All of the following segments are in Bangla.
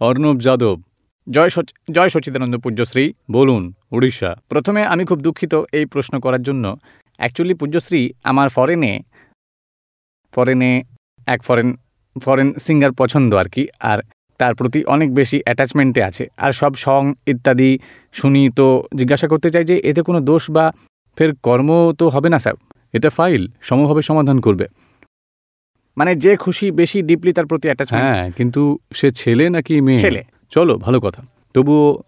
অর্ণব যাদব। জয় সচ জয় সচিদানন্দ পূজ্যশ্রী। বলুন উড়িষ্যা। প্রথমে আমি খুব দুঃখিত এই প্রশ্ন করার জন্য। অ্যাকচুয়ালি পূজ্যশ্রী আমার ফরেনে ফরেনে এক ফরেন ফরেন সিঙ্গার পছন্দ আর কি আর তার প্রতি অনেক বেশি অ্যাটাচমেন্টে আছে। আর সব সং ইত্যাদি শুনি তো জিজ্ঞাসা করতে চাই যে এতে কোনো দোষ বা ফের কর্ম তো হবে না স্যার? এটা ফাইল সমভাবে সমাধান করবে। মানে যে খুশি বেশি ডিপলি তার প্রতি অ্যাটাচমেন্ট হ্যাঁ কিন্তু সে ছেলে নাকি মেয়ে? ছেলে। চলো ভালো কথা। তবুও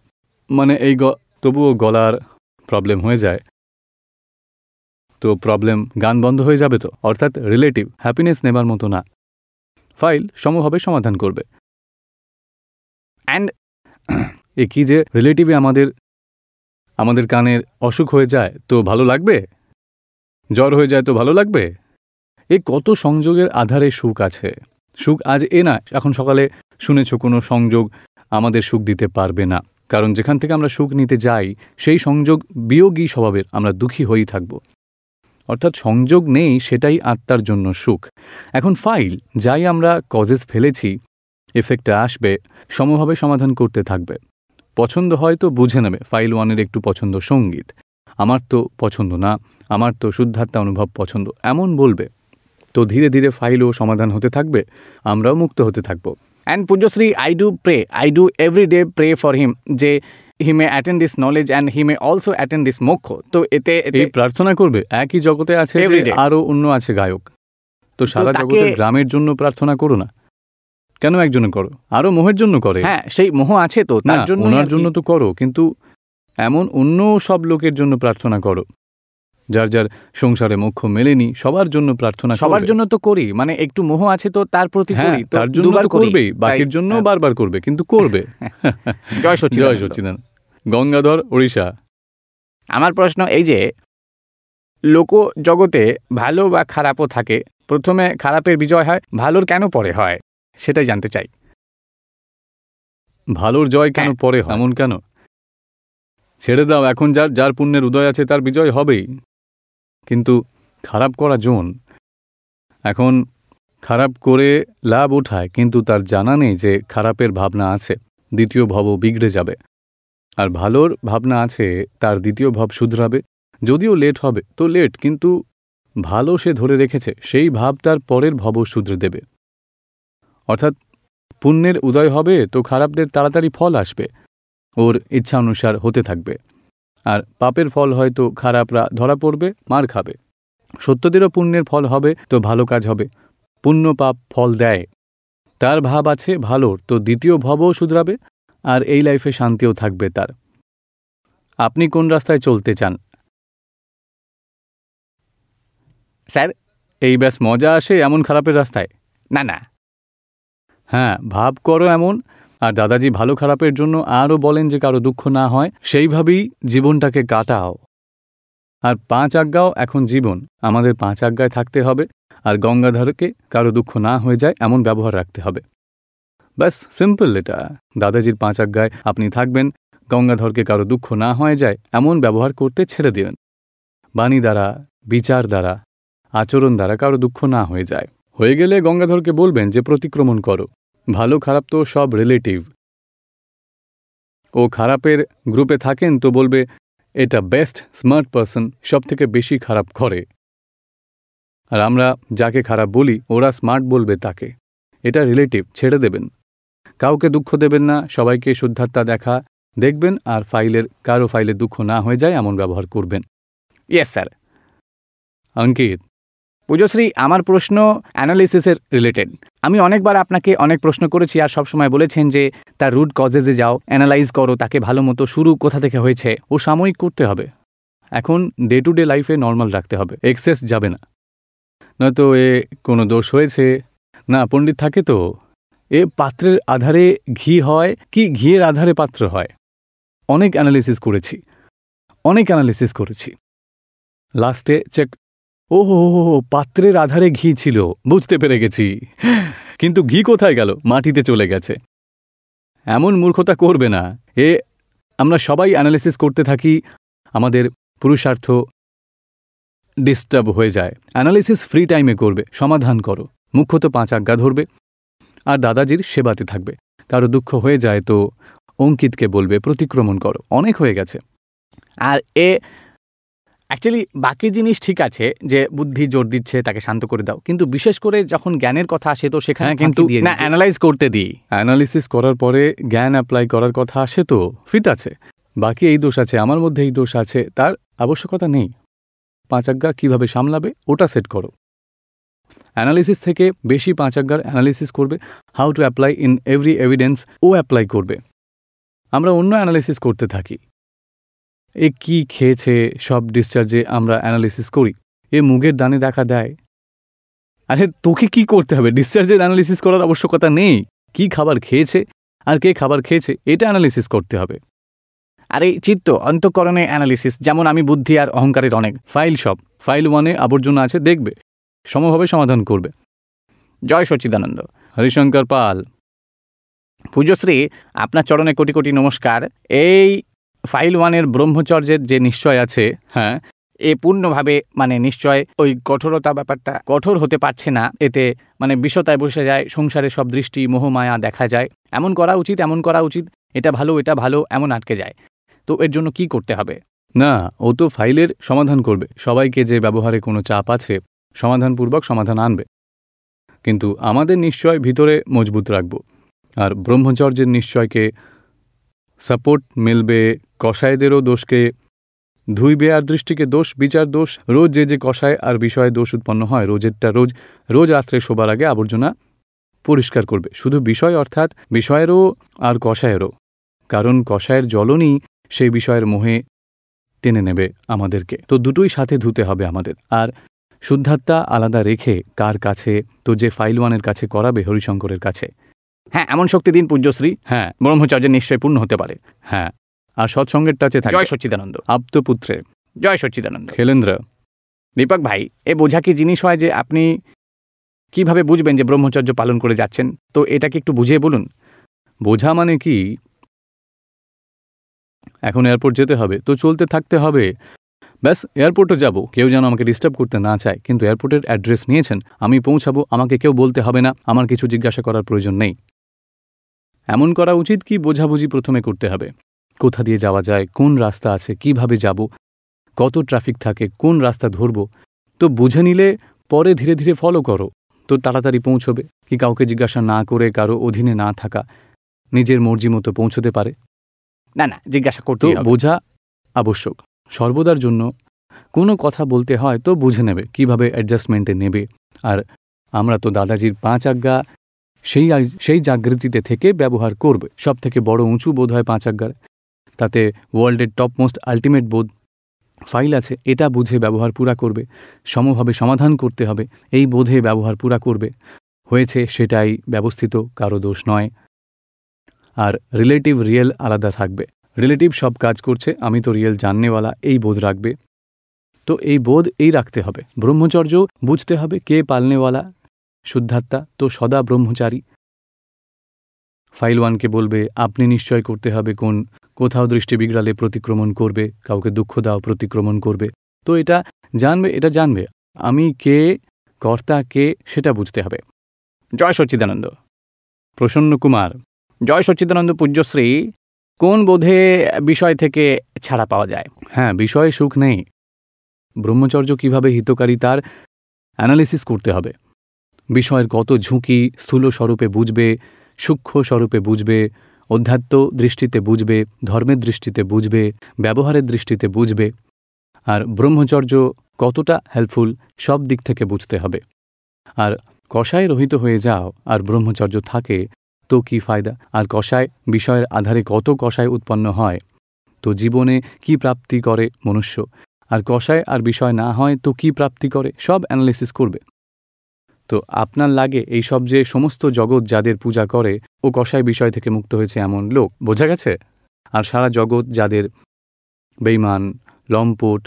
মানে এই তবুও গলার প্রবলেম হয়ে যায়। তো প্রবলেম গান বন্ধ হয়ে যাবে তো? অর্থাৎ রিলেটিভ হ্যাপিনেস নেবার মতো না। ফাইল সমভাবে সমাধান করবে। অ্যান্ড এ কি যে রিলেটিভে আমাদের আমাদের কানের অসুখ হয়ে যায় তো ভালো লাগবে? জ্বর হয়ে যায় তো ভালো লাগবে? এ কত সংযোগের আধারে সুখ আছে? সুখ আজ এ না, এখন সকালে শুনেছ কোনো সংযোগ আমাদের সুখ দিতে পারবে না। কারণ যেখান থেকে আমরা সুখ নিতে যাই, সেই সংযোগ বিয়োগী স্বভাবের আমরা দুঃখী হয়েই থাকব। অর্থাৎ সংযোগ নেই, সেটাই আত্মার জন্য সুখ। এখন ফাইল, যাই আমরা কজেস ফেলেছি এফেক্টে আসবে, সমভাবে সমাধান করতে থাকবে। পছন্দ হয় তো বুঝে নেবে ফাইল ওয়ানের একটু পছন্দ সংগীত। আমার তো পছন্দ না, আমার তো শুদ্ধাত্মা অনুভব পছন্দ, এমন বলবে। তো ধীরে ধীরে ফাইলও সমাধান হতে থাকবে আমরাও মুক্ত হতে থাকব। And পূজ্যশ্রী I do pray I do every day pray for him যে he may attend this knowledge and he may also attend this moksha তো এতে এই প্রার্থনা করবে একই জগতে আছে আরও অন্য আছে গায়ক। তো সারা জগতের গ্রামের জন্য প্রার্থনা করো না। কেন একজনে করো? আরও মোহের জন্য করে। হ্যাঁ সেই মোহ আছে তো তার জন্য ওনার জন্য তো করো কিন্তু এমন অন্য সব লোকের জন্য প্রার্থনা করো। যার যার সংসারে মোক্ষ মেলেনি সবার জন্য প্রার্থনা সবার জন্য তো করি মানে একটু মোহ আছে তো তার প্রতি হ্যাঁ করি তার জন্য দুবার তো করি। করবেই বাকির জন্য হ্যাঁ, বারবার করবে কিন্তু করবে। জয় জয় সচিদানন্দ সচিদান গঙ্গাধর ওড়িশা। আমার প্রশ্ন এই যে লোক জগতে ভালো বা খারাপও থাকে। প্রথমে খারাপের বিজয় হয় ভালোর কেন পরে হয়? সেটাই জানতে চাই। ভালোর জয় কেন হ্যাঁ, পরে হয়? এমন কেন? ছেড়ে দাও এখন যার যার পুণ্যের উদয় আছে তার বিজয় হবেই। কিন্তু খারাপ করা জোন। এখন খারাপ করে লাভ ওঠায় কিন্তু তার জানা নেই যে খারাপের ভাবনা আছে, দ্বিতীয় ভব বিগড়ে যাবে। আর ভালোর ভাবনা আছে, তার দ্বিতীয় ভাব শুধরাবে। যদিও লেট হবে, তো লেট, কিন্তু ভালো সে ধরে রেখেছে, সেই ভাব তার পরের ভব শুধরে দেবে। অর্থাৎ পুণ্যের উদয় হবে, তো খারাপদের তাড়াতাড়ি ফল আসবে, ওর ইচ্ছা অনুসার হতে থাকবে। আর পাপের ফল হয়তো খারাপরা ধরা পড়বে, মার খাবে। সত্যদেরও পুণ্যের ফল হবে, তো ভালো কাজ হবে। পুণ্য পাপ ফল দেয়। তার ভাব আছে ভালোর, তো দ্বিতীয় ভবও শুধরাবে, আর এই লাইফে শান্তিও থাকবে তার। আপনি কোন রাস্তায় চলতে চান? স্যার, এই ব্যাস মজা আসে এমন খারাপের রাস্তায়? না না। হ্যাঁ ভাব করো এমন আর দাদাজি ভালো খারাপের জন্য আরও বলেন যে কারও দুঃখ না হয়, সেইভাবেই জীবনটাকে কাটাও। আর পাঁচ আজ্ঞাও এখন জীবন, আমাদের পাঁচ আজ্ঞায় থাকতে হবে, আর গঙ্গাধরকে কারও দুঃখ না হয়ে যায় এমন ব্যবহার রাখতে হবে। ব্যাস, সিম্পল এটা। দাদাজির পাঁচ আজ্ঞায় আপনি থাকবেন, গঙ্গাধরকে কারও দুঃখ না হয়ে যায় এমন ব্যবহার করতে ছেড়ে দেবেন। বাণী দ্বারা, বিচার দ্বারা, আচরণ দ্বারা কারও দুঃখ না হয়ে যায়। হয়ে গেলে গঙ্গাধরকে বলবেন যে প্রতিক্রমণ করো। ভালো খারাপ তো সব রিলেটিভ ও খারাপের গ্রুপে থাকেন তো বলবে, এটা বেস্ট স্মার্ট পারসন সব থেকে বেশি খারাপ করে আর আমরা যাকে খারাপ বলি, ওরা স্মার্ট বলবে তাকে। এটা রিলেটিভ ছেড়ে দেবেন। কাউকে দুঃখ দেবেন না, সবাইকে শুদ্ধাত্মা দেখা, দেখবেন আর ফাইলের, কারও ফাইলে দুঃখ না হয়ে যায় এমন ব্যবহার করবেন। ইয়েস স্যার অঙ্কিত পূজশ্রী, আমার প্রশ্ন অ্যানালিসিসের রিলেটেড। আমি অনেকবার আপনাকে অনেক প্রশ্ন করেছি আর সবসময় বলেছেন যে, তার রুট কজেসে যাও, অ্যানালাইজ করো, তাকে ভালো মতো শুরু কোথা থেকে হয়েছে, ও সাময়িক করতে হবে। এখন ডে টু ডে লাইফে নর্মাল রাখতে হবে, এক্সেস যাবে না। নয়তো এ কোনো দোষ হয়েছে। না, পণ্ডিত থাকে তো। এ পাত্রের আধারে ঘি হয় কি ঘিয়ের আধারে পাত্র হয়? অনেক অ্যানালিসিস করেছি। অনেক অ্যানালিসিস করেছি। লাস্টে, চেক ও হো হো হো, পাত্রের আধারে ঘি ছিল বুঝতে পেরে গেছি। কিন্তু ঘি কোথায় গেল? মাটিতে চলে গেছে। এমন মূর্খতা করবে না। এ আমরা সবাই অ্যানালিসিস করতে থাকি আমাদের পুরুষার্থ ডিস্টার্ব হয়ে যায়। অ্যানালিসিস ফ্রি টাইমে করবে সমাধান করো। মুখ্যত পাঁচ আজ্ঞা ধরবে আর দাদাজির সেবাতে থাকবে। কারও দুঃখ হয়ে যায় তো অঙ্কিতকে বলবে প্রতিক্রমণ করো। অনেক হয়ে গেছে। আর এ অ্যাকচুয়ালি বাকি জিনিস ঠিক আছে যে বুদ্ধি জোর দিচ্ছে তাকে শান্ত করে দাও। কিন্তু বিশেষ করে যখন জ্ঞানের কথা আসে তো সেখানে হ্যাঁ, কিন্তু না। অ্যানালাইজ করতে দিই। অ্যানালিসিস করার পরে জ্ঞান অ্যাপ্লাই করার কথা আসে তো ফিট আছে। বাকি এই দোষ আছে আমার মধ্যে এই দোষ আছে তার আবশ্যকতা নেই। পাঁচাজ্ঞা কীভাবে সামলাবে ওটা সেট করো। অ্যানালিসিস থেকে বেশি পাঁচাজ্ঞার অ্যানালিসিস করবে how to apply in every evidence O apply করবে। আমরা অন্য অ্যানালিসিস করতে থাকি। এ কি খেয়েছে সব ডিসচার্জে আমরা অ্যানালিসিস করি। এ মুগের দানে দেখা দেয়। আরে তোকে কি করতে হবে? ডিসচার্জের অ্যানালিসিস করার আবশ্যকতা নেই। কি খাবার খেয়েছে? আর কে খাবার খেয়েছে? এটা অ্যানালিসিস করতে হবে। আর চিত্ত, অন্তঃকরণে অ্যানালিসিস যেমন আমি বুদ্ধি আর অহংকারের অনেক। ফাইল সব। ফাইল ওয়ানে আবর্জনা আছে, দেখবে। সমভাবে সমাধান করবে। জয় সচিদানন্দ হরিশঙ্কর পাল। পূজশ্রী আপনার চরণে কোটি কোটি নমস্কার। এই ফাইল ওয়ানের ব্রহ্মচর্যের যে নিশ্চয় আছে হ্যাঁ এ পূর্ণভাবে মানে নিশ্চয় ওই কঠোরতা ব্যাপারটা কঠোর হতে পারছে না। এতে মানে বিষতায় বসে যায়, সংসারে সব দৃষ্টি, মোহমায়া দেখা যায়। এমন করা উচিত, এমন করা উচিত, এটা ভালো এটা ভালো, এমন আটকে যায়। তো এর জন্য কি করতে হবে? না, ও তো ফাইলের সমাধান করবে। সবাইকে যে ব্যবহারে কোনো চাপ আছে, সমাধানপূর্বক সমাধান আনবে। কিন্তু আমাদের নিশ্চয় ভিতরে মজবুত রাখব। আর ব্রহ্মচর্যের নিশ্চয়কে সাপোর্ট মিলবে কষায়দেরও দোষকে। ধুইবে আর দৃষ্টিকে দোষ, বিচার দোষ, রোজ যে যে কষায় আর বিষয়ে দোষ উৎপন্ন হয়, রোজেরটা রোজ রোজ রাত্রে শোবার আগে আবর্জনা পরিষ্কার করবে। শুধু বিষয় অর্থাৎ বিষয়েরও আর কষায়েরও কারণ কষায়ের জলনই সেই বিষয়ের মোহে টেনে নেবে আমাদেরকে। তো দুটোই সাথে ধুতে হবে আমাদের। আর শুদ্ধাত্মা আলাদা রেখে কার কাছে, তো যে ফাইল ওয়ানের কাছে করাবে হরিশঙ্করের কাছে। হ্যাঁ এমন শক্তি দিন পূজ্যশ্রী হ্যাঁ। ব্রহ্মচর্যের নিশ্চয় পূর্ণ হতে পারে। হ্যাঁ। আর সৎসঙ্গের টাচে থাকে। জয় সচ্চিদানন্দ। আপ্তপুত্রে। জয় সচ্চিদানন্দ। খেলেন্দ্র। দীপক ভাই এ বোঝা কি জিনিস হয় যে আপনি কীভাবে বুঝবেন যে ব্রহ্মচর্য পালন করে যাচ্ছেন? তো এটাকে একটু বুঝিয়ে বলুন। বোঝা মানে কি? এখন এয়ারপোর্ট যেতে হবে। তো চলতে থাকতে হবে। ব্যাস এয়ারপোর্টও যাব। কেউ যেন আমাকে ডিস্টার্ব করতে না চায়। কিন্তু এয়ারপোর্টের অ্যাড্রেস নিয়েছেন। আমি পৌঁছাবো। আমাকে কেউ বলতে হবে না। আমার কিছু জিজ্ঞাসা করার প্রয়োজন নেই। এমন করা উচিত কি বোঝাবুঝি প্রথমে করতে হবে। কোথা দিয়ে যাওয়া যায় কোন রাস্তা আছে কীভাবে যাব কত ট্রাফিক থাকে কোন রাস্তা ধরব তো বুঝে নিলে পরে ধীরে ধীরে ফলো করো। তো তাড়াতাড়ি পৌঁছবে কি কাউকে জিজ্ঞাসা না করে কারও অধীনে না থাকা নিজের মর্জি মতো পৌঁছতে পারে। না না জিজ্ঞাসা করতে বোঝা আবশ্যক। সর্বদার জন্য কোনো কথা বলতে হয় তো বুঝে নেবে কীভাবে অ্যাডজাস্টমেন্টে নেবে। আর আমরা তো দাদাজির পাঁচ আজ্ঞা সেই সেই জাগৃতিতে থেকে ব্যবহার করবে। সব থেকে বড় উঁচু বোধ হয় পাঁচ আজ্ঞার। তাতে ওয়ার্ল্ডের টপ মোস্ট আলটিমেট বোধ ফাইল আছে। এটা বুঝে ব্যবহার পুরা করবে। সমভাবে সমাধান করতে হবে। এই বোধে ব্যবহার পুরা করবে। হয়েছে সেটাই ব্যবস্থিত, কারও দোষ নয়। আর রিলেটিভ রিয়েল আলাদা থাকবে। রিলেটিভ সব কাজ করছে, আমি তো রিয়েল জাননেওয়ালা, এই বোধ রাখবে। তো এই বোধ এই রাখতে হবে। ব্রহ্মচর্য বুঝতে হবে কে পালনেওয়ালা শুদ্ধাত্মা তো সদা ব্রহ্মচারী। ফাইলওয়ানকে বলবে, আপনি নিশ্চয় করতে হবে কোন, কোথাও দৃষ্টি বিগড়ালে প্রতিক্রমণ করবে, কাউকে দুঃখ দাও, প্রতিক্রমণ করবে। তো এটা জানবে এটা জানবে। আমি কে, কর্তা কে, সেটা বুঝতে হবে। জয় সচ্চিদানন্দ। প্রসন্ন কুমার, জয় সচ্চিদানন্দ পূজ্যশ্রী, কোন বোধে বিষয় থেকে ছাড়া পাওয়া যায়? হ্যাঁ বিষয়ে সুখ নেই। ব্রহ্মচর্য কীভাবে হিতকারী তার অ্যানালিসিস করতে হবে। বিষয়ের কত ঝুঁকি স্থূল স্বরূপে বুঝবে, সূক্ষ্ম স্বরূপে বুঝবে, অধ্যাত্ম দৃষ্টিতে বুঝবে, ধর্মের দৃষ্টিতে বুঝবে, ব্যবহারের দৃষ্টিতে বুঝবে। আর ব্রহ্মচর্য কতটা হেল্পফুল সব দিক থেকে বুঝতে হবে। আর কষায় রহিত হয়ে যাও আর ব্রহ্মচর্য থাকে, তো কি ফায়দা? আর কষায় বিষয়ের আধারে কত কষায় উৎপন্ন হয়? তো জীবনে কি প্রাপ্তি করে মনুষ্য? আর কষায় আর বিষয় না হয়, তো কি প্রাপ্তি করে? সব অ্যানালিসিস করবে। তো আপনার লাগে এই সব যে সমস্ত জগৎ যাদের পূজা করে ও কষায় বিষয় থেকে মুক্ত হয়েছে এমন লোক? বোঝা গেছে? আর সারা জগৎ যাদের বেইমান লম্পট,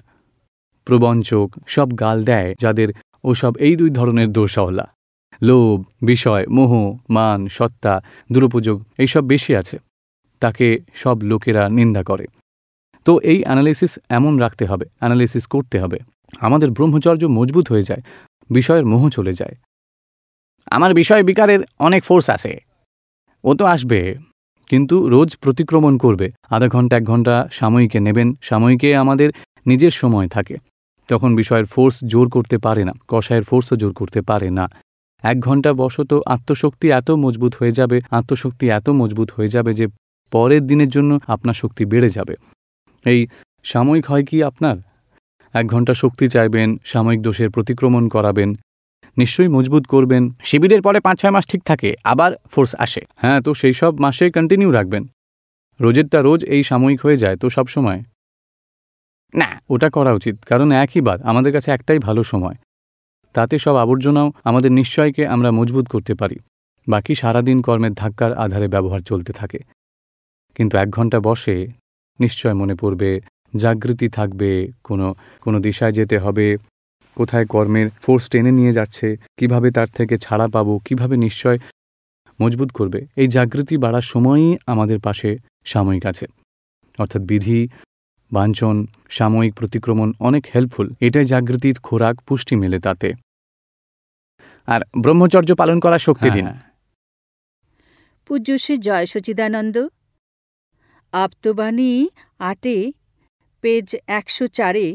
প্রবঞ্চক সব গাল দেয় যাদের ওসব এই দুই ধরনের দোষওয়ালা লোভ, বিষয়, মোহ, মান, সত্তা, দুরুপযোগ এইসব বেশি আছে। তাকে সব লোকেরা নিন্দা করে। তো এই অ্যানালিসিস এমন রাখতে হবে অ্যানালিসিস করতে হবে। আমাদের ব্রহ্মচর্য মজবুত হয়ে যায়, বিষয়ের মোহ চলে যায়। আমার বিষয় বিকারের অনেক ফোর্স আছে। ও তো আসবে, কিন্তু রোজ প্রতিক্রমণ করবে। আধা ঘণ্টা, এক ঘণ্টা সাময়িকে নেবেন, সাময়িকে আমাদের নিজের সময় থাকে। তখন বিষয়ের ফোর্স জোর করতে পারে না কষায়ের ফোর্সও জোর করতে পারে না। এক ঘণ্টা বসত আত্মশক্তি এত মজবুত হয়ে যাবে, আত্মশক্তি এত মজবুত হয়ে যাবে যে পরের দিনের জন্য আপনার শক্তি বেড়ে যাবে। এই সাময়িক হয় কি আপনার? এক ঘণ্টা শক্তি চাইবেন, সাময়িক দোষের প্রতিক্রমণ করাবেন নিশ্চয়ই মজবুত করবেন। শিবিরের পরে পাঁচ ছয় মাস ঠিক থাকে আবার ফোর্স আসে। হ্যাঁ তো সেই সব মাসে কন্টিনিউ রাখবেন। রোজেরটা রোজ এই সাময়িক হয়ে যায় তো সব সময়। না। ওটা করা উচিত কারণ একই বার আমাদের কাছে একটাই ভালো সময়। তাতে সব আবর্জনাও আমাদের নিশ্চয়কে আমরা মজবুত করতে পারি। বাকি সারাদিন কর্মের ধাক্কার আধারে ব্যবহার চলতে থাকে। কিন্তু এক ঘণ্টা বসে নিশ্চয় মনে পড়বে জাগৃতি থাকবে কোনো কোনো দিশায় যেতে হবে। কোথায় কর্মের ফোর্স টেনে নিয়ে যাচ্ছে কীভাবে তার থেকে ছাড়া পাবো কীভাবে নিশ্চয় মজবুত করবে এই জাগৃতি বাড়ার সময়ই আমাদের পাশে সাময়িক আছে। অর্থাৎ বিধি বাঞ্ছন সাময়িক প্রতিক্রমণ অনেক হেল্পফুল এটাই জাগৃতির খোরাক পুষ্টি মেলে তাতে। আর ব্রহ্মচর্য পালন করা শক্তি দিন। হ্যাঁ, পূজ্য শ্রী জয় সচিদানন্দ আপ্তবাণী আটে পেজ একশো চারে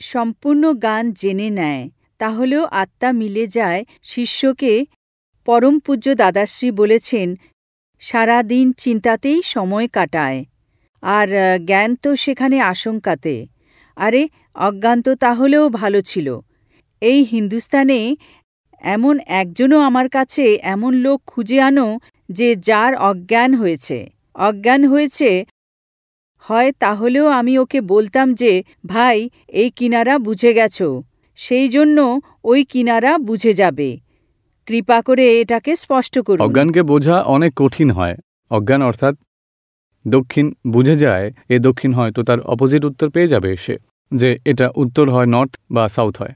সম্পূর্ণ গান জেনে নেয়, তাহলেও আত্মা মিলে যায় শিষ্যকে পরম পূজ্য দাদাশ্রী বলেছেন সারা দিন চিন্তাতেই সময় কাটায়। আর জ্ঞান তো সেখানে আশঙ্কাতে। আরে, অজ্ঞান তো তাহলেও ভালো ছিল। এই হিন্দুস্তানে এমন একজনও আমার কাছে এমন লোক খুঁজে আনো যে যার অজ্ঞান হয়েছে। অজ্ঞান হয়েছে হয় তাহলেও আমি ওকে বলতাম যে, ভাই, এই কিনারা বুঝে গেছো। সেই জন্য ওই কিনারা বুঝে যাবে। কৃপা করে এটাকে স্পষ্ট করুন। অজ্ঞানকে বোঝা অনেক কঠিন হয়। অজ্ঞান অর্থাৎ দক্ষিণ বুঝে যায়, এ দক্ষিণ হয় তো তার অপোজিট উত্তর পেয়ে যাবে সে, যে এটা উত্তর হয় নর্থ বা সাউথ হয়।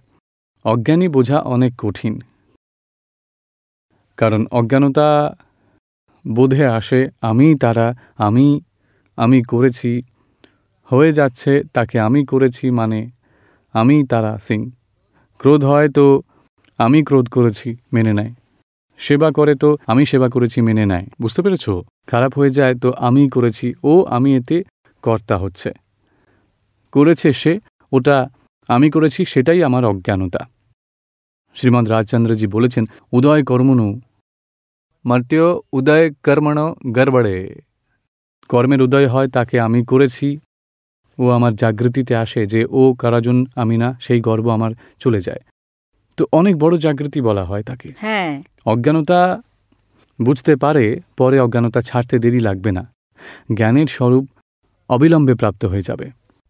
অজ্ঞানী বোঝা অনেক কঠিন। কারণ অজ্ঞানতা বোধে আসে আমি তারা, আমি আমি করেছি, হয়ে যাচ্ছে তাকে আমি করেছি মানে আমি তারা সিং। ক্রোধ হয় তো আমি ক্রোধ করেছি মেনে নেয়। সেবা করে তো আমি সেবা করেছি মেনে নেয়। বুঝতে পেরেছ? খারাপ হয়ে যায় তো আমি করেছি, ও আমি এতে কর্তা হচ্ছে। করেছে সে, ওটা আমি করেছি সেটাই আমার অজ্ঞানতা। শ্রীমৎ রাজচন্দ্রজি বলেছেন, উদয় কর্মণু, মর্ত্য উদয় কর্মণ গড়বড়ে কর্মের উদয় হয় তাকে আমি করেছি। ও আমার জাগৃতিতে আসে যে ও কারাজন আমি না সেই গর্ব আমার চলে যায়। তো অনেক বড় জাগৃতি বলা হয় তাকে। হ্যাঁ। অজ্ঞানতা বুঝতে পারে পরে অজ্ঞানতা ছাড়তে দেরি লাগবে না। জ্ঞানের স্বরূপ অবিলম্বে প্রাপ্ত হয়ে যাবে।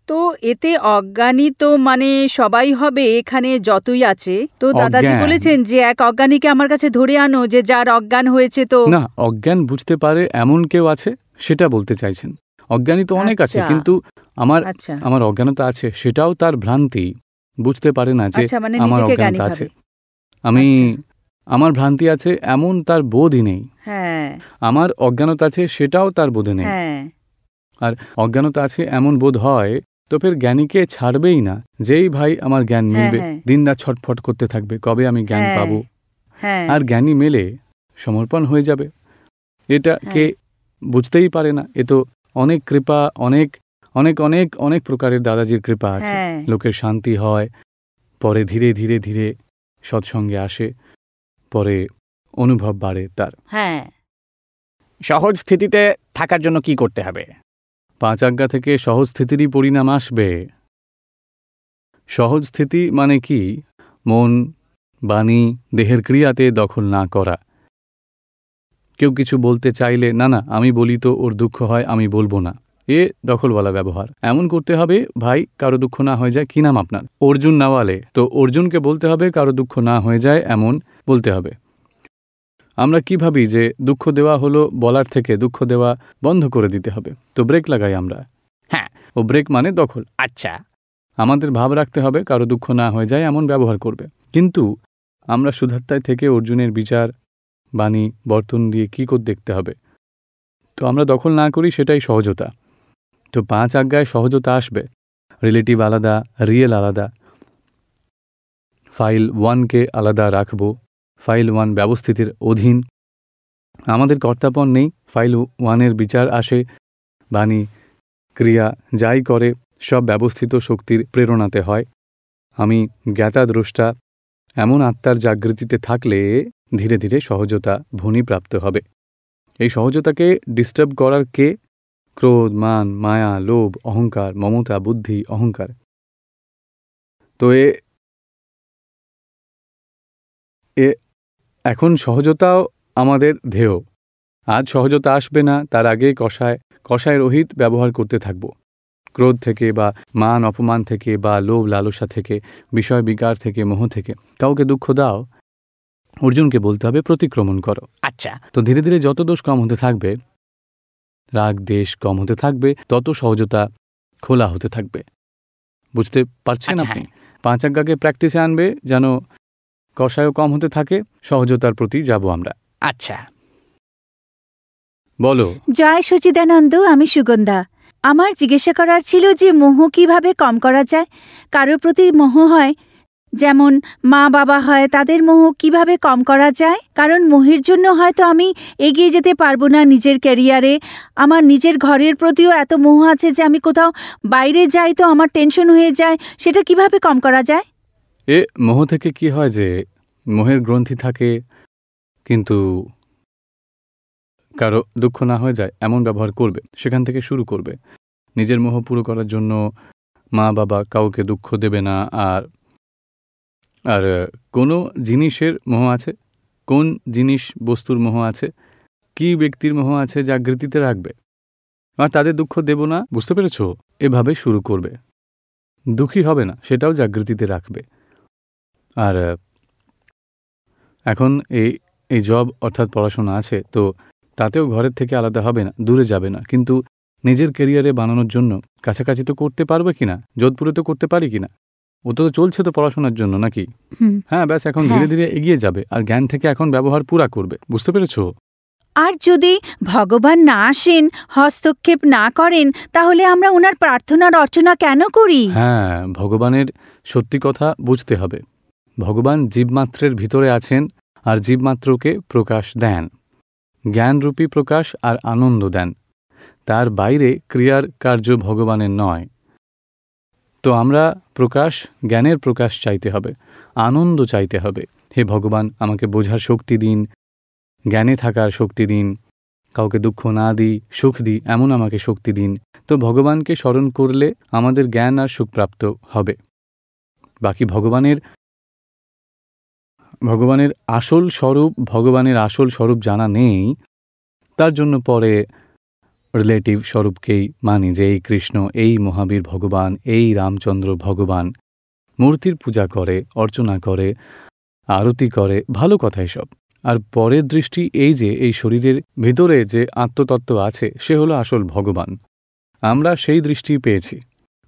তো এতে অজ্ঞানী তো মানে সবাই হবে এখানে যতই আছে। তো দাদাজি বলেছেন যে এক অজ্ঞানীকে আমার কাছে ধরে আনো যে যার অজ্ঞান হয়েছে তো না অজ্ঞান বুঝতে পারে এমন কেউ আছে সেটা বলতে চাইছেন। অজ্ঞানী তো অনেক আছে আচ্ছা। কিন্তু আমার আচ্ছা। আমার অজ্ঞানতা আছে সেটাও তার ভ্রান্তি। বুঝতে পারে না যে আচ্ছা মানে আমার অজ্ঞানতা আছে। আমি। আমার ভ্রান্তি আছে এমন তার বোধই নেই। হ্যাঁ। আমার অজ্ঞানতা আছে সেটাও তার বোধে নেই। আর অজ্ঞানতা আছে এমন বোধ হয় তো ফের জ্ঞানীকে ছাড়বেই না। যেই ভাই আমার জ্ঞান হ্যাঁ, মিলবে দিন রাত ছটফট করতে থাকবে কবে আমি জ্ঞান হ্যাঁ, পাবো? হ্যাঁ। আর জ্ঞানী মেলে সমর্পণ হয়ে যাবে। এটা হ্যাঁ। কে বুঝতেই পারে না। এ তো অনেক কৃপা অনেক অনেক অনেক অনেক প্রকারের দাদাজির কৃপা আছে। হ্যাঁ। লোকের শান্তি হয় পরে ধীরে ধীরে ধীরে সৎসঙ্গে আসে পরে অনুভব বাড়ে তার। হ্যাঁ। সহজ স্থিতিতে থাকার জন্য কি করতে হবে? পাঁচ আজ্ঞা থেকে সহজ স্থিতিরই পরিণাম আসবে। সহজ স্থিতি মানে কি? মন বাণী দেহের ক্রিয়াতে দখল না করা। কেউ কিছু বলতে চাইলে না না আমি বলি তো ওর দুঃখ হয় আমি বলব না। এ দখলওয়ালা ব্যবহার। এমন করতে হবে ভাই কারও দুঃখ না হয়ে যায় কি নাম আপনার? অর্জুন নাওয়ালে। তো অর্জুনকে বলতে হবে কারও দুঃখ না হয়ে যায় এমন বলতে হবে। আমরা কি ভাবি যে দুঃখ দেওয়া হলো বলার থেকে দুঃখ দেওয়া বন্ধ করে দিতে হবে। তো ব্রেক লাগাই আমরা। হ্যাঁ। ও ব্রেক মানে দখল। আচ্ছা। আমাদের ভাব রাখতে হবে কারও দুঃখ না হয়ে যায় এমন ব্যবহার করবে। কিন্তু আমরা সুধাত্তায় থেকে অর্জুনের বিচার বাণী, বর্তন দিয়ে কি করে দেখতে হবে। তো আমরা দখল না করি সেটাই সহজতা। তো পাঁচ আজ্ঞায় সহজতা আসবে। রিলেটিভ আলাদা রিয়েল আলাদা। ফাইল ওয়ানকে আলাদা রাখব। ফাইল ওয়ান ব্যবস্থিতির অধীন। আমাদের কর্তাপন নেই। ফাইল ওয়ানের বিচার আসে। বাণী, ক্রিয়া যাই করে, সব ব্যবস্থিত শক্তির প্রেরণাতে হয়। আমি জ্ঞাতা দ্রষ্টা এমন আত্মার জাগৃতিতে থাকলে ধীরে ধীরে সহজতা ভূমিপ্রাপ্ত হবে। এই সহজতাকে ডিস্টার্ব করার কে? ক্রোধ, মান, মায়া, লোভ, অহংকার, মমতা, বুদ্ধি, অহংকার। তো এ এ, এখন সহজতাও আমাদের ধেয় আজ সহজতা আসবে না, তার আগে কষায় কষায় রহিত ব্যবহার করতে থাকব। ক্রোধ থেকে বা মান অপমান থেকে বা লোভ লালসা থেকে বিষয় বিকার থেকে মোহ থেকে কাউকে দুঃখ দাও অর্জুনকে বলতে হবে প্রতিক্রমণ করো। আচ্ছা। তো ধীরে ধীরে যত দোষ কম হতে থাকবে রাগ দেশ কম হতে থাকবে তত সহজতা খোলা হতে থাকবে। বুঝতে পারছেন আচ্ছা, আপনি? পাঁচ আজ্ঞাকে প্র্যাকটিসে আনবে যেন কষায়ও কম হতে থাকে সহজতার প্রতি যাব আমরা। আচ্ছা। বলো। জয় সচিদানন্দ আমি সুগন্ধা। আমার জিজ্ঞাসা করার ছিল যে মোহ কীভাবে কম করা যায়। কারোর প্রতি মোহ হয়, যেমন মা বাবা হয়, তাদের মোহ কীভাবে কম করা যায়? কারণ মোহের জন্য হয়তো আমি এগিয়ে যেতে পারব না নিজের ক্যারিয়ারে। আমার নিজের ঘরের প্রতিও এত মোহ আছে যে আমি কোথাও বাইরে যাই তো আমার টেনশন হয়ে যায়, সেটা কীভাবে কম করা যায়? এ, মোহ থেকে কি হয় যে, মোহের গ্রন্থি থাকে, কিন্তু কারও দুঃখ না হয়ে যায়, এমন ব্যবহার করবে, সেখান থেকে শুরু করবে। নিজের মোহ পুরো করার জন্য মা বাবা কাউকে দুঃখ দেবে না, আর আর কোনো জিনিসের মোহ আছে? কোন জিনিস বস্তুর মোহ আছে? কি ব্যক্তির মোহ আছে জাগৃতিতে রাখবে? আর তাদের দুঃখ দেব না? বুঝতে পেরেছ? এভাবে শুরু করবে। দুঃখী হবে না, সেটাও জাগৃতিতে রাখবে। আর এখন এই এই জব অর্থাৎ পড়াশোনা আছে, তো তাতেও ঘরের থেকে আলাদা হবে না দূরে যাবে না। কিন্তু নিজের কেরিয়ারে বানানোর জন্য কাছাকাছি তো করতে পারবে কিনা যোধপুরে তো করতে পারি কিনা? ও তো চলছে তো পড়াশোনার জন্য নাকি? হ্যাঁ ব্যাস এখন হ্যাঁ। ধীরে ধীরে এগিয়ে যাবে আর জ্ঞান থেকে এখন ব্যবহার পুরা করবে। বুঝতে পেরেছ? আর যদি ভগবান না আসেন হস্তক্ষেপ না করেন তাহলে আমরা ওনার প্রার্থনা রচনা কেন করি? হ্যাঁ ভগবানের সত্যি কথা বুঝতে হবে। ভগবান জীবমাত্রের ভিতরে আছেন আর জীবমাত্রকে প্রকাশ দেন। জ্ঞানরূপী প্রকাশ আর আনন্দ দেন। তার বাইরে ক্রিয়ার কার্য ভগবানের নয়। তো আমরা প্রকাশ, জ্ঞানের প্রকাশ চাইতে হবে, আনন্দ চাইতে হবে। হে ভগবান, আমাকে বোঝার শক্তি দিন, জ্ঞানে থাকার শক্তি দিন, কাউকে দুঃখ না দিই, সুখ দিই, এমন আমাকে শক্তি দিন। তো ভগবানকে স্মরণ করলে আমাদের জ্ঞান আর সুখপ্রাপ্ত হবে। বাকি ভগবানের ভগবানের আসল স্বরূপ, ভগবানের আসল স্বরূপ জানা নেই, তার জন্য পরে রিলেটিভ স্বরূপকেই মানি যে এই কৃষ্ণ, এই মহাবীর ভগবান, এই রামচন্দ্র ভগবান মূর্তির পূজা করে, অর্চনা করে, আরতি করে, ভালো কথা এসব। আর পরের দৃষ্টি এই যে, এই শরীরের ভিতরে যে আত্মতত্ত্ব আছে, সে হলো আসল ভগবান। আমরা সেই দৃষ্টি পেয়েছি।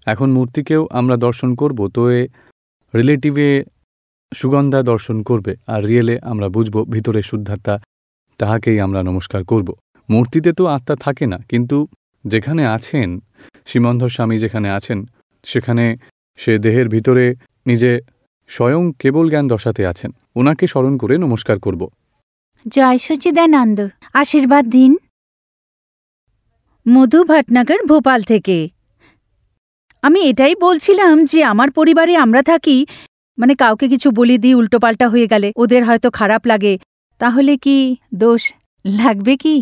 এখন মূর্তিকেও আমরা দর্শন করব, তো এ রিলেটিভে সুগন্ধা দর্শন করবে আর রিয়েলে আমরা বুঝব ভিতরে শুদ্ধাত্মা, তাহাকেই আমরা নমস্কার করব। মূর্তিতে তো আত্মা থাকে না, কিন্তু যেখানে আছেন, সীমন্ধর স্বামী যেখানে আছেন, সেখানে সে দেহের ভিতরে নিজে স্বয়ং কেবল জ্ঞান দশাতে আছেন। ওনাকে স্মরণ করে নমস্কার করব। জয় সচিদানন্দ। আশীর্বাদ দিন। মধু ভটনগর ভোপাল থেকে। আমি এটাই বলছিলাম যে আমার পরিবারে আমরা থাকি মানে কাউকে কিছু বলি দিই উল্টোপাল্টা হয়ে গেলে ওদের হয়তো খারাপ লাগে তাহলে কি দোষ লাগবে কি?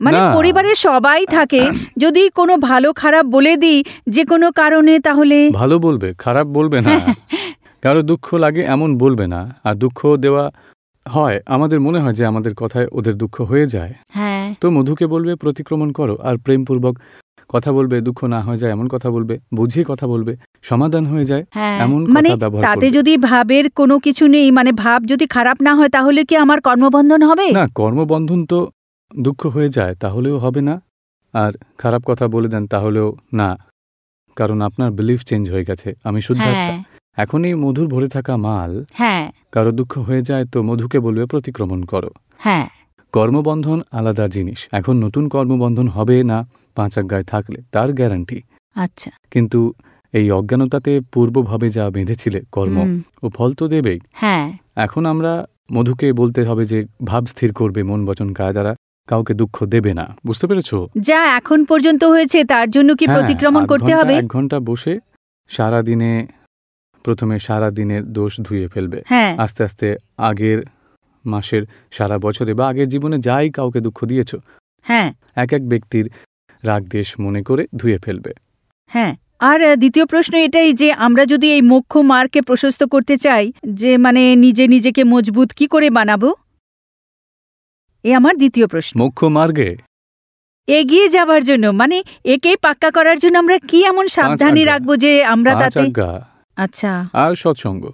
মানে পরিবারে সবাই থাকে যদি কোনো ভালো খারাপ বলে দিই যে কোনো কারণে তাহলে ভালো বলবে খারাপ বলবে না। কারও দুঃখ লাগে এমন বলবে না আর দুঃখ দেওয়া হয় আমাদের মনে হয় যে আমাদের কথায় ওদের দুঃখ হয়ে যায়। হ্যাঁ। তো মধুকে বলবে প্রতিক্রমণ করো আর প্রেমপূর্বক কথা বলবে দুঃখ না হয়ে যায় এমন কথা বলবে বুঝিয়ে কথা বলবে সমাধান হয়ে যায় হ্যাঁ এমন মানে তাতে যদি ভাবের কোনো কিছু নেই মানে ভাব যদি খারাপ না হয় তাহলে কি আমার কর্মবন্ধন হবে? না কর্মবন্ধন তো দুঃখ হয়ে যায় তাহলেও হবে না। আর খারাপ কথা বলে দেন তাহলেও না। কারণ আপনার বিলিফ চেঞ্জ হয়ে গেছে আমি শুদ্ধাত্মা হ্যাঁ। এখন এই মধুর ভরে থাকা মাল হ্যাঁ। কারও দুঃখ হয়ে যায় তো মধুকে বলবে প্রতিক্রমণ করো। হ্যাঁ। কর্মবন্ধন আলাদা জিনিস এখন নতুন কর্মবন্ধন হবে না। পাঁচ আজ্ঞায় থাকলে তার গ্যারান্টি। আচ্ছা। কিন্তু এই অজ্ঞানতাতে পূর্বভাবে যা বেঁধেছিলে কর্ম ও ফল তো দেবেই। হ্যাঁ। এখন আমরা মধুকে বলতে হবে যে ভাব স্থির করবে মন বচন কায় দ্বারা কাউকে দুঃখ দেবে না। বুঝতে পেরেছ? যা এখন পর্যন্ত হয়েছে তার জন্য কি হ্যাঁ, প্রতিক্রমণ করতে হবে? এক ঘণ্টা বসে সারা দিনে প্রথমে সারা দিনের দোষ ধুয়ে ফেলবে। হ্যাঁ। আস্তে আস্তে আগের মাসের সারা বছরে বা আগের জীবনে যাই কাউকে দুঃখ দিয়েছ। হ্যাঁ। এক এক ব্যক্তির রাগ দেশ মনে করে ধুয়ে ফেলবে। হ্যাঁ আর দ্বিতীয় প্রশ্ন এটাই যে আমরা যদি এই মোক্ষ মার্গকে প্রশস্ত করতে চাই যে মানে নিজে নিজেকে মজবুত কি করে বানাবো? এ আমার দ্বিতীয় প্রশ্ন। মুখ্য মার্গে? এগিয়ে যাবার জন্য মানে একে পাক্কা করার জন্য আমরা কি এমন সাবধানী। রাখব যে আমরা তাতে আচ্ছা। আর সৎসঙ্গ।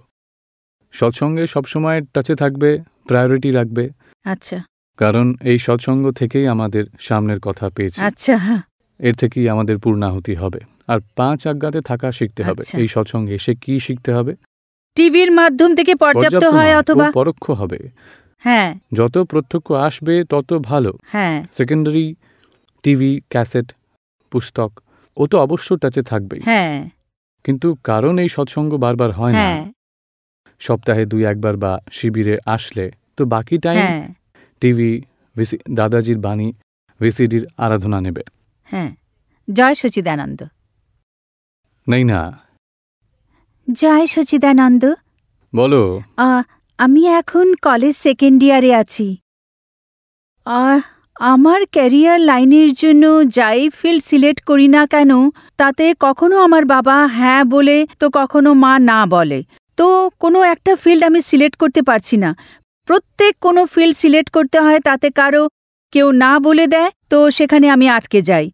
সৎসঙ্গে সবসময় টাচে থাকবে প্রায়োরিটি রাখবে। আচ্ছা। কারণ এই সৎসঙ্গ থেকেই আমাদের সামনের কথা পেয়েছি। আচ্ছা। এর থেকেই আমাদের পূর্ণাহুতি হবে। আর পাঁচ আজ্ঞাতে থাকা শিখতে হবে। আচ্ছা। এই সৎসঙ্গে এসে কি শিখতে হবে? টিভির মাধ্যম থেকে পর্যাপ্ত হয় অথবা পরোক্ষ হবে। হ্যাঁ। যত প্রত্যক্ষ আসবে তত ভালো। হ্যাঁ। সেকেন্ডারি টিভি ক্যাসেট পুস্তক ও তো অবশ্য টাচে থাকবেই। হ্যাঁ। কিন্তু কারণ এই সৎসঙ্গ বারবার হয় না। হ্যাঁ। সপ্তাহে দুই একবার বা শিবিরে আসলে তো বাকি টাইম টিভি ভিসি দাদাজির বাণী ভিসিডির আরাধনা নেবে। হ্যাঁ জয় সচিদানন্দ। নেই না জয় সচিদানন্দ। বলো। আমি এখন কলেজ সেকেন্ড ইয়ারে আছি। আর আমার ক্যারিয়ার লাইনের জন্য যাই ফিল্ড সিলেক্ট করি না কেন তাতে কখনো আমার বাবা হ্যাঁ বলে তো কখনো মা না বলে। তো কোনো একটা ফিল্ড আমি সিলেক্ট করতে পারছি না। প্রত্যেক কোনো ফিল্ড সিলেক্ট করতে হয় তাতে কারও কেউ না বলে দেয় তো সেখানে আমি আটকে যাই।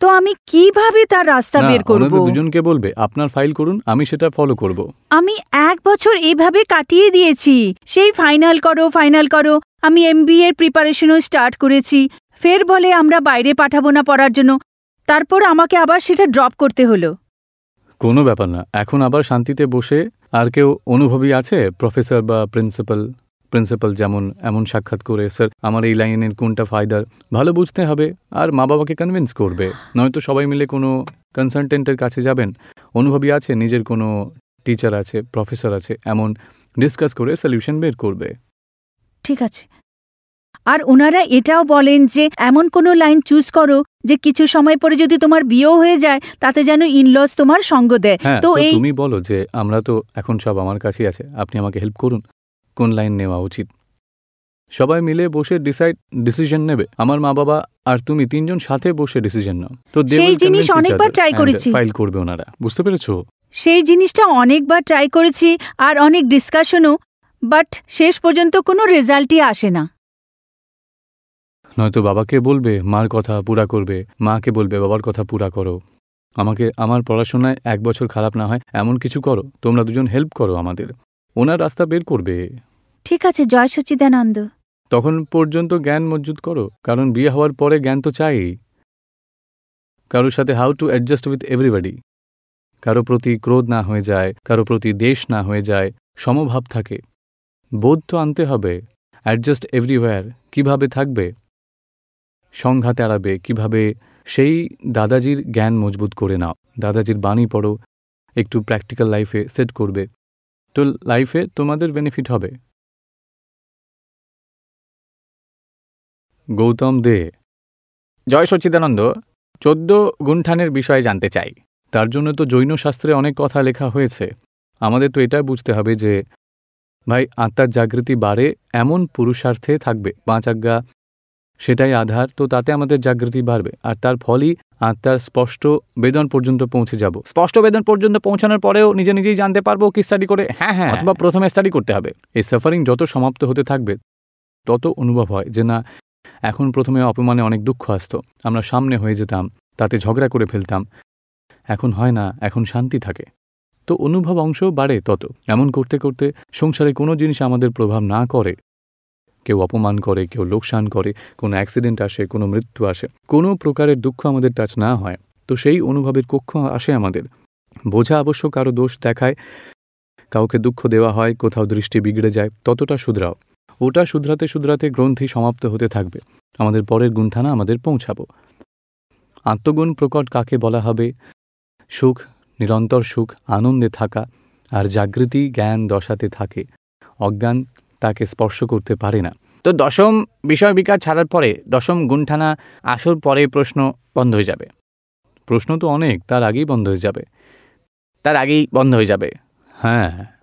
তো আমি কীভাবে তার রাস্তা বের করব? দুজনকে বলবে আপনার ফাইল করুন আমি সেটা ফলো করব। আমি এক বছর এভাবে কাটিয়ে দিয়েছি। সেই ফাইনাল করো ফাইনাল করো। আমি এমবিএ এর প্রিপারেশনও স্টার্ট করেছি। ফের বলে আমরা বাইরে পাঠাবো না পড়ার জন্য। তারপর আমাকে আবার সেটা ড্রপ করতে হলো। কোনো ব্যাপার না। এখন আবার শান্তিতে বসে আর কেউ অনুভবী আছে প্রফেসর বা প্রিন্সিপাল? প্রিন্সিপাল যেমন এমন সাক্ষাৎ করে স্যার আমার এই লাইনের কোনটা ফায়দার? ভালো বুঝতে হবে আর মা বাবাকে কনভিন্স করবে। নয়তো সবাই মিলে কোনো কনসালটেন্টের কাছে যাবেন। অনুভবী আছে নিজের কোনো টিচার আছে প্রফেসর আছে এমন ডিসকাস করে সলিউশন বের করবে। ঠিক আছে। আর ওনারা এটাও বলেন যে এমন কোনো লাইন চুজ করো যে কিছু সময় পরে যদি তোমার বিয়েও হয়ে যায় তাতে যেন ইনলস তোমার সঙ্গ দেয়। হ্যাঁ তো তো এই তুমি বলো যে আমরা তো এখন সব আমার কাছেই আছে আপনি আমাকে হেল্প করুন। কোন লাইন নেওয়া উচিত? সবাই মিলে বসে ডিসাইড ডিসিশন নেবে। আমার মা বাবা আর তুমি তিনজন সাথে বসে ডিসিশন নাও। তো সেই জিনিস অনেকবার try করেছি। ফাইল করবে ওনারা। বুঝতে পেরেছ? সেই জিনিসটা অনেকবার ট্রাই করেছি আর অনেক ডিসকাশনও বাট শেষ পর্যন্ত কোনো রেজাল্টই আসে না। নয়তো বাবাকে বলবে মার কথা পুরা করবে মাকে বলবে বাবার কথা পুরা করো। আমাকে আমার পড়াশোনায় এক বছর খারাপ না হয় এমন কিছু করো। তোমরা দুজন হেল্প করো আমাদের। ওনার রাস্তা বের করবে। ঠিক আছে, জয় সচিদানন্দ। তখন পর্যন্ত জ্ঞান মজুত করো, কারণ বিয়ে হওয়ার পরে জ্ঞান তো চাই। কারোর সাথে how to adjust with everybody কারও প্রতি ক্রোধ না হয়ে যায়, কারও প্রতি দেশ না হয়ে যায়, সমভাব থাকে। বোধ তো আনতে হবে অ্যাডজাস্ট এভরিওয়্যার কীভাবে থাকবে? সংঘাত এড়াবে কীভাবে? সেই দাদাজির জ্ঞান মজবুত করে নাও। দাদাজির বাণী পড়ো, একটু প্র্যাকটিক্যাল লাইফে সেট করবে। তো লাইফে তোমাদের বেনিফিট হবে। গৌতম দে। জয় সচ্চিদানন্দ চোদ্দ গুণ্ঠানের বিষয়ে জানতে চাই। তার জন্য তো জৈন শাস্ত্রে অনেক কথা লেখা হয়েছে। আমাদের তো এটা বুঝতে হবে যে ভাই আত্মার জাগৃতি বাড়ে এমন পুরুষার্থে থাকবে পাঁচ আজ্ঞা সেটাই আধার তো তাতে আমাদের জাগৃতি বাড়বে। আর তার ফলই আত্মার স্পষ্ট বেদন পর্যন্ত পৌঁছে যাব। স্পষ্ট বেদন পর্যন্ত পৌঁছানোর পরেও নিজে নিজেই জানতে পারব কি স্টাডি করে। হ্যাঁ হ্যাঁ। অথবা প্রথমে স্টাডি করতে হবে। এই সাফারিং যত সমাপ্ত হতে থাকবে তত অনুভব হয় যে না এখন প্রথমে অপমানে অনেক দুঃখ আসত। আমরা সামনে হয়ে যেতাম, তাতে ঝগড়া করে ফেলতাম। এখন হয় না, এখন শান্তি থাকে। তো অনুভব অংশ বাড়ে তত। এমন করতে করতে সংসারে কোনো জিনিস আমাদের প্রভাব না করে। কেউ অপমান করে, কেউ লোকসান করে, কোনো অ্যাক্সিডেন্ট আসে, কোনো মৃত্যু আসে। কোনো প্রকারের দুঃখ আমাদের টাচ না হয়। তো সেই অনুভবের কক্ষ আসে আমাদের। বোঝা অবশ্য কারও দোষ দেখায়, কাউকে দুঃখ দেওয়া হয়, কোথাও দৃষ্টি বিগড়ে যায়, ততটা শুধরাও। ওটা শুধরাতে শুধরাতে গ্রন্থি সমাপ্ত হতে থাকবে। আমাদের পরের গুণঠানা আমাদের পৌঁছাবো। আত্মগুণ প্রকট কাকে বলা হবে? সুখ, নিরন্তর সুখ, আনন্দে থাকা, আর জাগৃতি জ্ঞান দশাতে থাকে। অজ্ঞান তাকে স্পর্শ করতে পারে না। তো দশম বিষয় বিকার ছাড়ার পরে দশম গুণঠানা আসর পরে প্রশ্ন বন্ধ হয়ে যাবে। প্রশ্ন তো অনেক, তার আগেই বন্ধ হয়ে যাবে। তার আগেই বন্ধ হয়ে যাবে। হ্যাঁ।